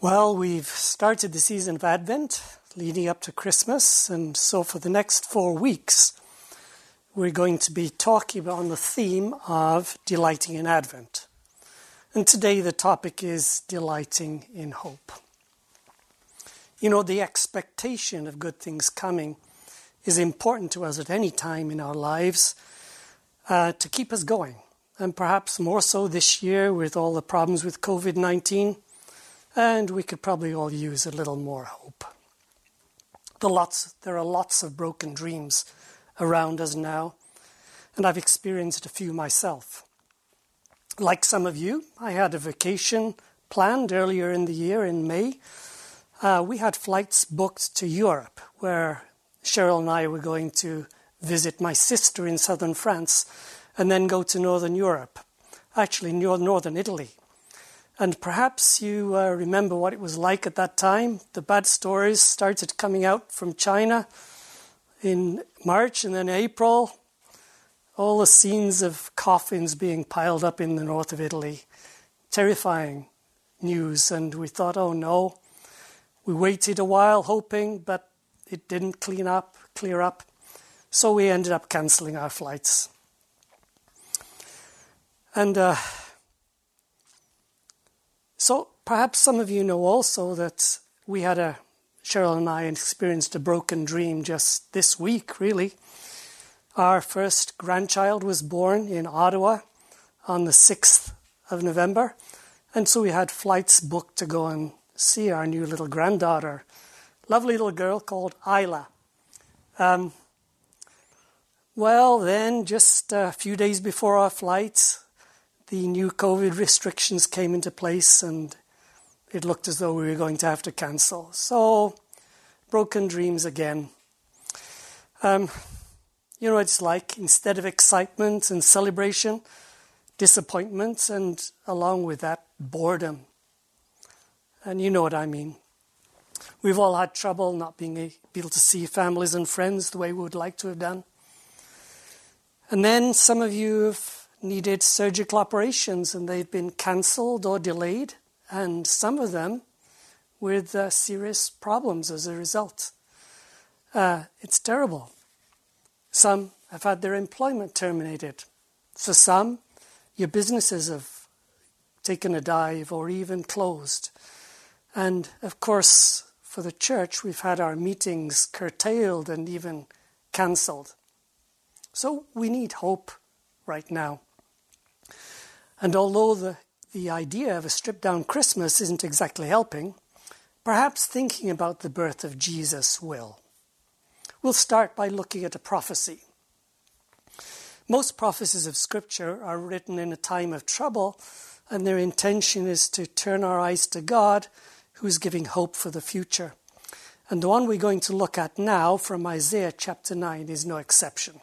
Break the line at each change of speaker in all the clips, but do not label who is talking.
Well, we've started the season of Advent leading up to Christmas, and so for the next four weeks, we're going to be talking on the theme of delighting in Advent. And today the topic is delighting in hope. You know, the expectation of good things coming is important to us at any time in our lives uh, to keep us going. And perhaps more so this year with all the problems with COVID 19 and we could probably all use a little more hope. The lots, there are lots of broken dreams around us now, and I've experienced a few myself. Like some of you, I had a vacation planned earlier in the year in May. Uh, we had flights booked to Europe, where Cheryl and I were going to visit my sister in southern France and then go to northern Europe, actually, northern Italy. And perhaps you uh, remember what it was like at that time. The bad stories started coming out from China in March and then April. All the scenes of coffins being piled up in the north of Italy. Terrifying news. And we thought, oh no. We waited a while hoping, but it didn't clean up, clear up. So we ended up cancelling our flights. And uh, so perhaps some of you know also that we had a, Cheryl and I experienced a broken dream just this week, really. Our first grandchild was born in Ottawa on the 6th of November, and so we had flights booked to go and see our new little granddaughter, lovely little girl called Isla. Um, well, then, just a few days before our flight, the new COVID restrictions came into place and it looked as though we were going to have to cancel. So, broken dreams again. Um, you know what it's like? Instead of excitement and celebration, disappointment, and along with that, boredom. And you know what I mean. We've all had trouble not being able to see families and friends the way we would like to have done. And then some of you have needed surgical operations and they've been cancelled or delayed, and some of them with uh, serious problems as a result. Uh, it's terrible. Some have had their employment terminated. For some, your businesses have taken a dive or even closed. And of course, for the church, we've had our meetings curtailed and even cancelled. So we need hope right now. And although the, the idea of a stripped down Christmas isn't exactly helping, perhaps thinking about the birth of Jesus will. We'll start by looking at a prophecy. Most prophecies of Scripture are written in a time of trouble, and their intention is to turn our eyes to God, who's giving hope for the future. And the one we're going to look at now from Isaiah chapter 9 is no exception.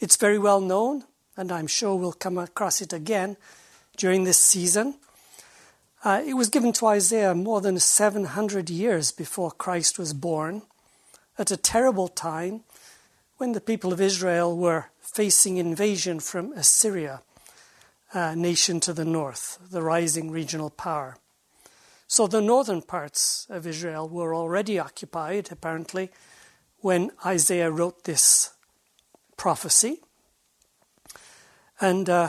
It's very well known, and I'm sure we'll come across it again during this season. Uh, it was given to Isaiah more than 700 years before Christ was born, at a terrible time when the people of Israel were facing invasion from Assyria, a nation to the north, the rising regional power. So the northern parts of Israel were already occupied, apparently, when Isaiah wrote this prophecy. And uh,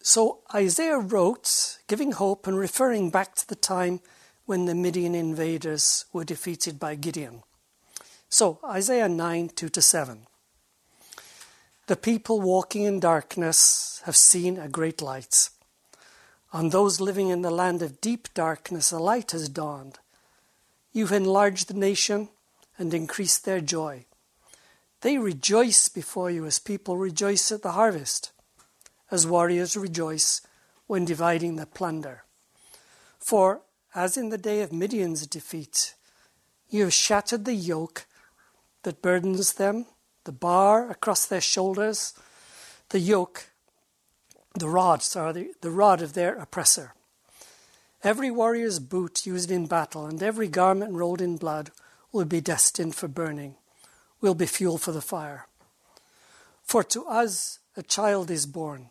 so Isaiah wrote, giving hope and referring back to the time when the Midian invaders were defeated by Gideon. So, Isaiah 9 2 to 7. The people walking in darkness have seen a great light. On those living in the land of deep darkness, a light has dawned. You've enlarged the nation and increased their joy. They rejoice before you as people rejoice at the harvest as warriors rejoice when dividing the plunder. For, as in the day of Midian's defeat, you have shattered the yoke that burdens them, the bar across their shoulders, the yoke, the rod, sorry, the rod of their oppressor. Every warrior's boot used in battle and every garment rolled in blood will be destined for burning, will be fuel for the fire. For to us a child is born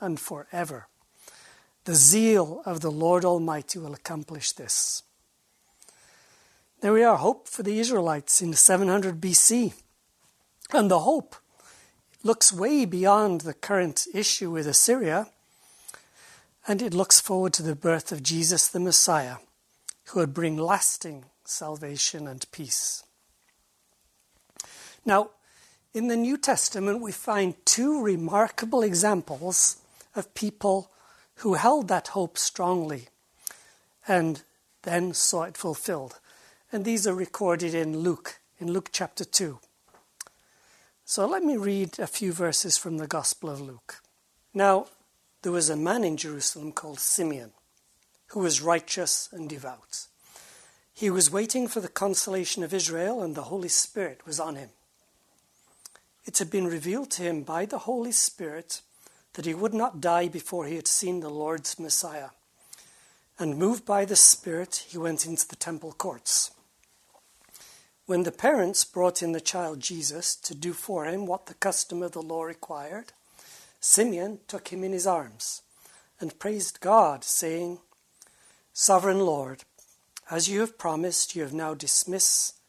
and forever. The zeal of the Lord Almighty will accomplish this. There we are, hope for the Israelites in 700 BC. And the hope looks way beyond the current issue with Assyria, and it looks forward to the birth of Jesus the Messiah, who would bring lasting salvation and peace. Now, in the New Testament, we find two remarkable examples of people who held that hope strongly and then saw it fulfilled. And these are recorded in Luke, in Luke chapter 2. So let me read a few verses from the Gospel of Luke. Now, there was a man in Jerusalem called Simeon, who was righteous and devout. He was waiting for the consolation of Israel, and the Holy Spirit was on him. It had been revealed to him by the Holy Spirit that he would not die before he had seen the Lord's Messiah. And moved by the Spirit, he went into the temple courts. When the parents brought in the child Jesus to do for him what the custom of the law required, Simeon took him in his arms and praised God, saying, Sovereign Lord, as you have promised, you have now dismissed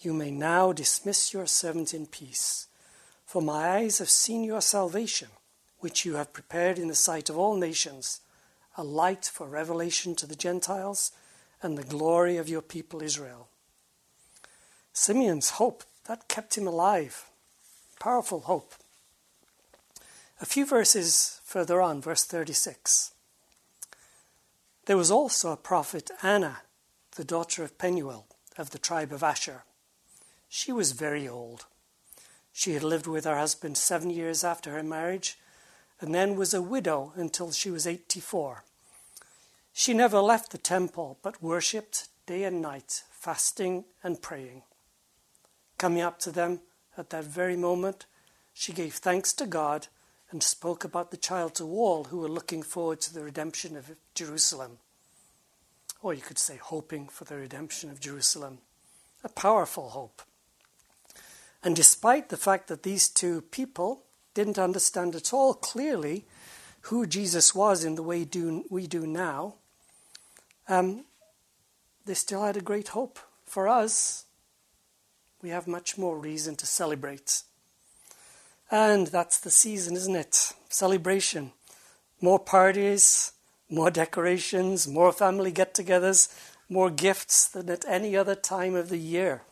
you may now dismiss your servant in peace, for my eyes have seen your salvation, which you have prepared in the sight of all nations, a light for revelation to the Gentiles and the glory of your people Israel. Simeon's hope, that kept him alive. Powerful hope. A few verses further on, verse 36. There was also a prophet, Anna, the daughter of Penuel, of the tribe of Asher. She was very old. She had lived with her husband seven years after her marriage, and then was a widow until she was 84. She never left the temple, but worshipped day and night, fasting and praying. Coming up to them at that very moment, she gave thanks to God and spoke about the child to all who were looking forward to the redemption of Jerusalem. Or you could say, hoping for the redemption of Jerusalem. A powerful hope. And despite the fact that these two people didn't understand at all clearly who Jesus was in the way do, we do now, um, they still had a great hope. For us, we have much more reason to celebrate. And that's the season, isn't it? Celebration. More parties, more decorations, more family get togethers, more gifts than at any other time of the year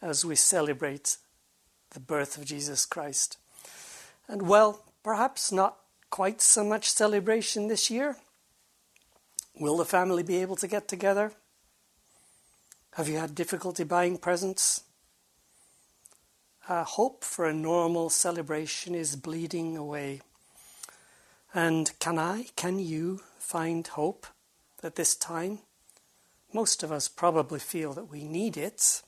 as we celebrate the birth of Jesus Christ. And well, perhaps not quite so much celebration this year. Will the family be able to get together? Have you had difficulty buying presents? uh, hope for a normal celebration is bleeding away. And can I, can you find hope at this time? Most of us probably feel that we need it.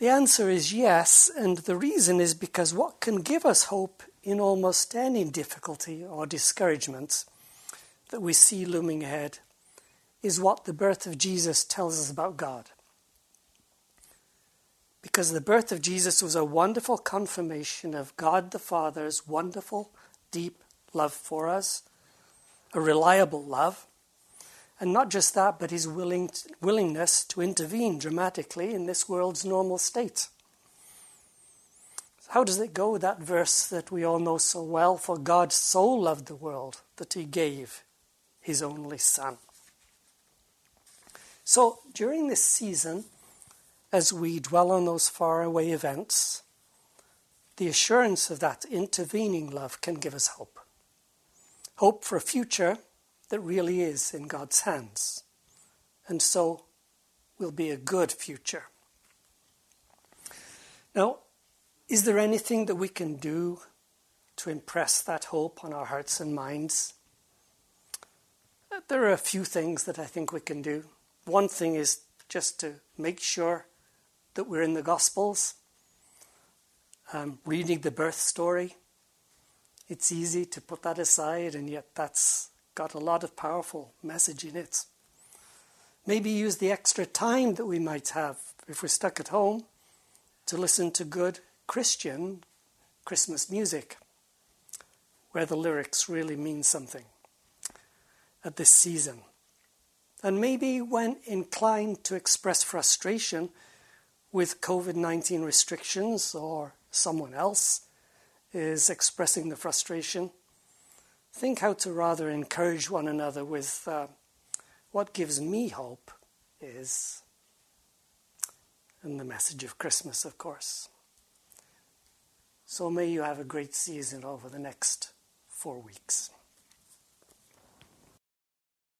The answer is yes, and the reason is because what can give us hope in almost any difficulty or discouragement that we see looming ahead is what the birth of Jesus tells us about God because the birth of Jesus was a wonderful confirmation of God the Father's wonderful, deep love for us, a reliable love. And not just that, but his willing, willingness to intervene dramatically in this world's normal state. How does it go, that verse that we all know so well? For God so loved the world that he gave his only Son. So during this season, as we dwell on those faraway events, the assurance of that intervening love can give us hope. Hope for a future that really is in God's hands, and so will be a good future. Now, is there anything that we can do to impress that hope on our hearts and minds? there are a few things that I think we can do. One thing is just to make sure that we're in the Gospels, um, reading the birth story. It's easy to put that aside, and yet that's got a lot of powerful message in it. Maybe use the extra time that we might have if we're stuck at home to listen to good Christian Christmas music, where the lyrics really mean something at this season. And maybe when inclined to express frustration with COVID 19 restrictions or someone else is expressing the frustration, think how to rather encourage one another with uh, what gives me hope is, and the message of Christmas, of course. So may you have a great season over the next four weeks.